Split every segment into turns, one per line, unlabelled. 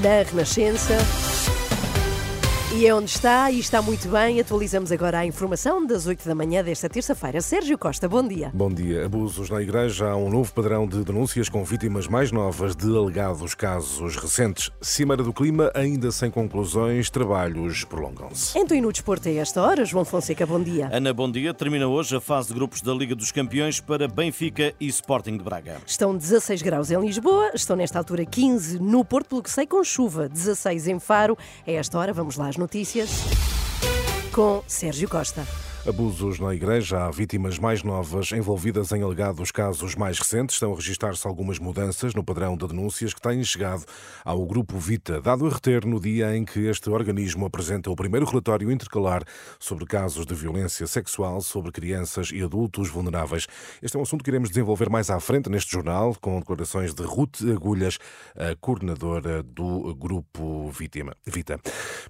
Na Renascença. E é onde está, e está muito bem. Atualizamos agora a informação das 8 da manhã desta terça-feira. Sérgio Costa, bom dia.
Bom dia. Abusos na Igreja. Há um novo padrão de denúncias com vítimas mais novas de alegados casos recentes. Cimeira do Clima, ainda sem conclusões, trabalhos prolongam-se.
Então, e no desporto a esta hora, João Fonseca, bom dia.
Ana, bom dia. Termina hoje a fase de grupos da Liga dos Campeões para Benfica e Sporting de Braga.
Estão 16 graus em Lisboa, estão nesta altura 15 no Porto, pelo que sei, com chuva, 16 em Faro. A esta hora, vamos lá às notícias com Sérgio Costa.
Abusos na Igreja. Há vítimas mais novas envolvidas em alegados casos mais recentes. Estão a registrar-se algumas mudanças no padrão de denúncias que têm chegado ao Grupo Vita, dado a reter no dia em que este organismo apresenta o primeiro relatório intercalar sobre casos de violência sexual sobre crianças e adultos vulneráveis. Este é um assunto que iremos desenvolver mais à frente neste jornal, com declarações de Ruth Agulhas, a coordenadora do Grupo Vítima, Vita.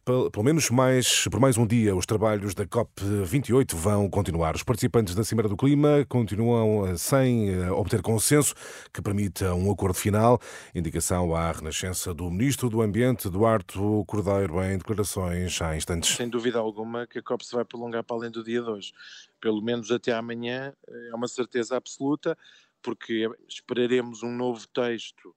Pel- Pelo menos mais, por mais um dia, os trabalhos da COP28 vão continuar. Os participantes da Cimeira do Clima continuam eh, sem eh, obter consenso que permita um acordo final. Indicação à renascença do Ministro do Ambiente, Duarte Cordeiro, em declarações há instantes.
Sem dúvida alguma que a COP se vai prolongar para além do dia de hoje. Pelo menos até amanhã, eh, é uma certeza absoluta, porque esperaremos um novo texto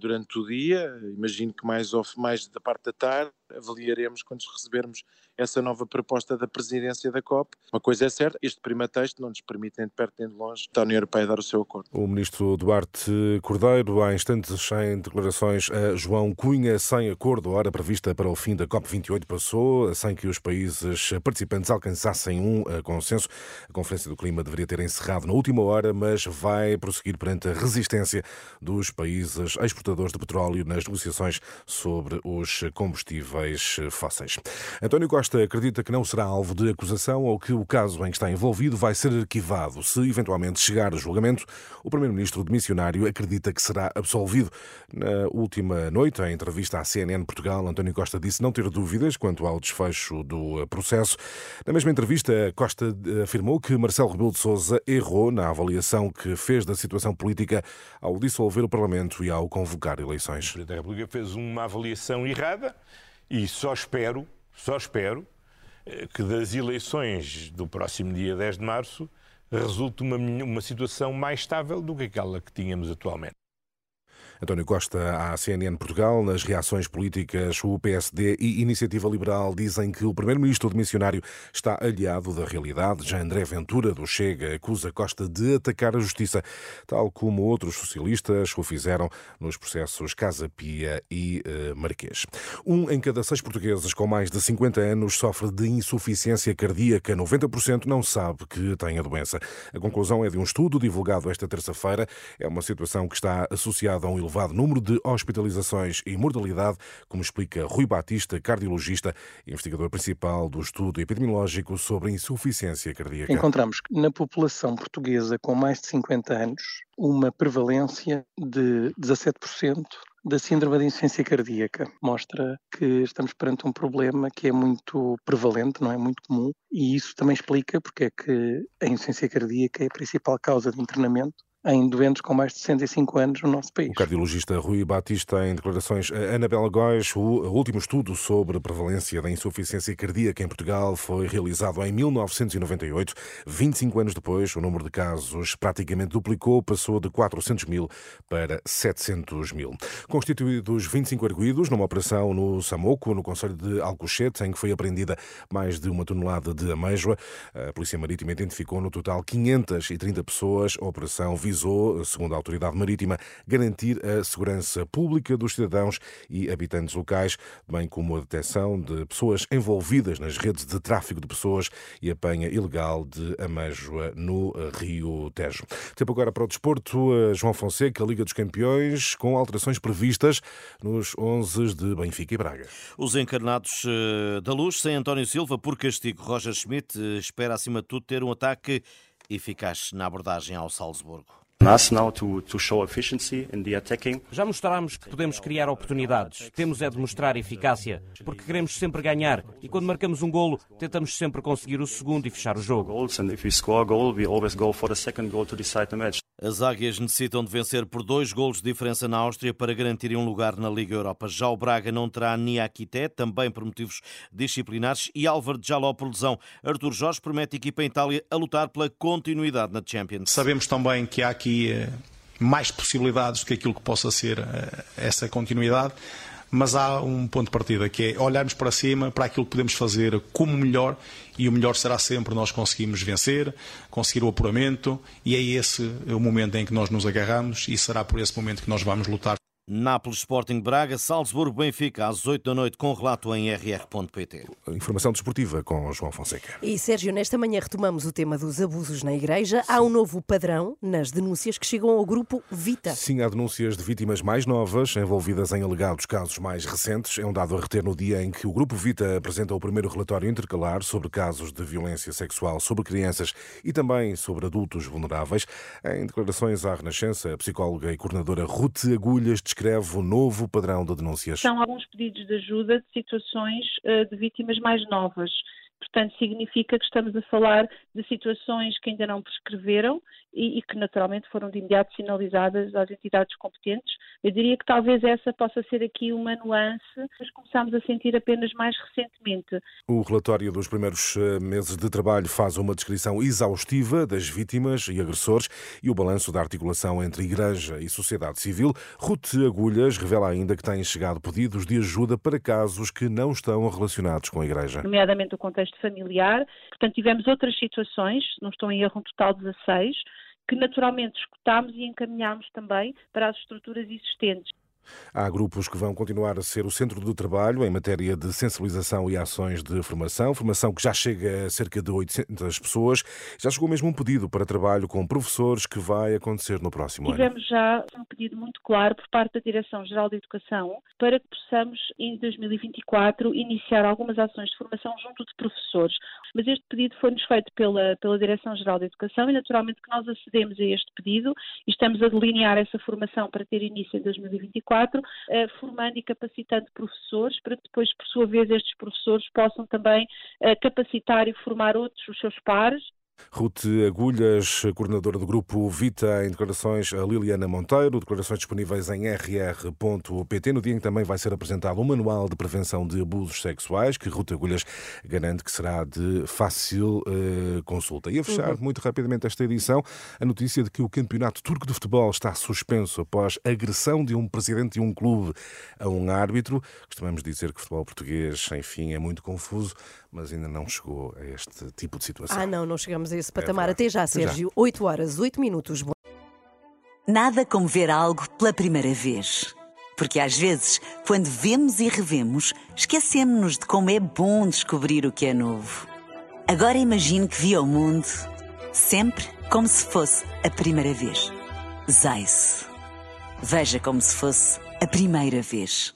durante o dia. Imagino que mais, mais da parte da tarde avaliaremos quando recebermos essa nova proposta da presidência da COP. Uma coisa é certa, este primeiro texto não nos permite nem de perto nem de longe da União Europeia dar o seu acordo.
O ministro Duarte Cordeiro, há instantes em declarações a João Cunha, sem acordo, a hora prevista para o fim da COP28 passou, sem que os países participantes alcançassem um eh, consenso. A Conferência do Clima deveria ter encerrado na última hora, mas vai prosseguir perante a resistência dos países exportadores de petróleo nas negociações sobre os combustíveis fósseis. António Costa acredita que não será alvo de acusação ou que o caso em que está envolvido vai ser arquivado. Se eventualmente chegar a julgamento, o primeiro-ministro demissionário acredita que será absolvido. Na última noite, em entrevista à CNN Portugal, António Costa disse não ter dúvidas quanto ao desfecho do processo. Na mesma entrevista, Costa afirmou que Marcelo Rebelo de Sousa errou na avaliação que fez da situação política ao dissolver o Parlamento e ao convocar eleições.
O Presidente da República fez uma avaliação errada e só espero, só espero eh, que das eleições do próximo dia 10 de março resulte uma, uma situação mais estável do que aquela que tínhamos atualmente.
António Costa à CNN Portugal. Nas reações políticas, o PSD e Iniciativa Liberal dizem que o primeiro-ministro demissionário está aliado da realidade. Já André Ventura, do Chega, acusa Costa de atacar a justiça, tal como outros socialistas o fizeram nos processos Casa Pia e eh, Marquês. Um em cada seis portugueses com mais de 50 anos sofre de insuficiência cardíaca. 90% não sabe que tem a doença. A conclusão é de um estudo divulgado esta terça-feira. É uma situação que está associada a um elevado número de hospitalizações e mortalidade, como explica Rui Batista, cardiologista investigador principal do estudo epidemiológico sobre insuficiência cardíaca.
Encontramos na população portuguesa com mais de 50 anos uma prevalência de 17% da síndrome de insuficiência cardíaca. Mostra que estamos perante um problema que é muito prevalente, não é muito comum, e isso também explica porque é que a insuficiência cardíaca é a principal causa de internamento em doentes com mais de 65 anos no nosso país.
O cardiologista Rui Batista, em declarações a Anabela Góis, o último estudo sobre a prevalência da insuficiência cardíaca em Portugal foi realizado em 1998. 25 anos depois, o número de casos praticamente duplicou, passou de 400 mil para 700 mil. Constituídos 25 arguídos numa operação no Samoco, no Conselho de Alcochete, em que foi apreendida mais de uma tonelada de amêijoa, a Polícia Marítima identificou no total 530 pessoas. A operação visou, segundo a autoridade marítima, garantir a segurança pública dos cidadãos e habitantes locais, bem como a detecção de pessoas envolvidas nas redes de tráfico de pessoas e apanha ilegal de amêijoa no Rio Tejo. Tempo agora para o desporto. João Fonseca, Liga dos Campeões, com alterações previstas nos 11 de Benfica e Braga.
Os encarnados eh, da luz, sem António Silva, por castigo. Roger Schmidt eh, espera, acima de tudo, ter um ataque eficaz na abordagem ao Salzburgo.
Já mostramos que podemos criar oportunidades. Temos é de mostrar eficácia, porque queremos sempre ganhar e quando marcamos um golo, tentamos sempre conseguir o segundo e fechar o jogo.
As águias necessitam de vencer por dois golos de diferença na Áustria para garantirem um lugar na Liga Europa. Já o Braga não terá Niakité, também por motivos disciplinares, e Álvaro de Jaló por lesão. Artur Jorge promete a equipa em Itália a lutar pela continuidade na Champions.
Sabemos também que há aqui eh, mais possibilidades do que aquilo que possa ser eh, essa continuidade mas há um ponto de partida que é olharmos para cima, para aquilo que podemos fazer como melhor e o melhor será sempre nós conseguimos vencer, conseguir o apuramento e é esse o momento em que nós nos agarramos e será por esse momento que nós vamos lutar
Nápoles Sporting Braga, Salzburgo Benfica, às 8 da noite, com relato em rr.pt.
Informação desportiva com João Fonseca.
E Sérgio, nesta manhã retomamos o tema dos abusos na Igreja. Há um novo padrão nas denúncias que chegam ao grupo Vita.
Sim, há denúncias de vítimas mais novas, envolvidas em alegados casos mais recentes. É um dado a reter no dia em que o grupo Vita apresenta o primeiro relatório intercalar sobre casos de violência sexual sobre crianças e também sobre adultos vulneráveis. Em declarações à Renascença, a psicóloga e coordenadora Ruth Agulhas descreve o novo padrão de denúncias.
São alguns pedidos de ajuda de situações eh, de vítimas mais novas. Portanto, significa que estamos a falar de situações que ainda não prescreveram e, e, que naturalmente foram de imediato sinalizadas às entidades competentes. Eu diria que talvez essa possa ser aqui uma nuance, mas começamos a sentir apenas mais recentemente.
O relatório dos primeiros eh, meses de trabalho faz uma descrição exaustiva das vítimas e agressores e o balanço da articulação entre Igreja e sociedade civil. Ruth Agulhas revela ainda que têm chegado pedidos de ajuda para casos que não estão relacionados com a Igreja.
Nomeadamente o contexto familiar. Portanto, tivemos outras situações, não estou em erro, um total 16, que naturalmente escutámos e encaminhámos também para as estruturas existentes.
Há grupos que vão continuar a ser o centro do trabalho em matéria de sensibilização e ações de formação, formação que já chega a cerca de 800 pessoas. Já chegou mesmo um pedido para trabalho com professores que vai acontecer no próximo
Tivemos
ano.
Tivemos já um pedido muito claro por parte da Direção-Geral de Educação para que possamos, em 2024, iniciar algumas ações de formação junto de professores. Mas este pedido foi-nos feito pela, pela Direção-Geral de Educação e, naturalmente, que nós acedemos a este pedido e estamos a delinear essa formação para ter início em 2024 eh, formando e capacitando professores para que depois, por sua vez, estes professores possam também eh, capacitar e formar outros, os seus pares,
Ruth Agulhas, coordenadora do grupo Vita, em declarações a Liliana Monteiro, declarações disponíveis em rr.pt, no dia em que também vai ser apresentado um manual de prevenção de abusos sexuais, que Ruth Agulhas garante que será de fácil uh, consulta. E a fechar uhum. muito rapidamente esta edição, a notícia de que o Campeonato Turco de Futebol está suspenso após agressão de um presidente de um clube a um árbitro. Costumamos dizer que o futebol português, enfim, é muito confuso, mas ainda não chegou a este tipo de situação.
Ah, não, não chegamos a esse patamar. É Até já, Sérgio. Já. 8 horas, 8 minutos.
Nada como ver algo pela primeira vez. Porque às vezes, quando vemos e revemos, esquecemos-nos de como é bom descobrir o que é novo. Agora imagine que viu o mundo sempre como se fosse a primeira vez. Zais. Veja como se fosse a primeira vez.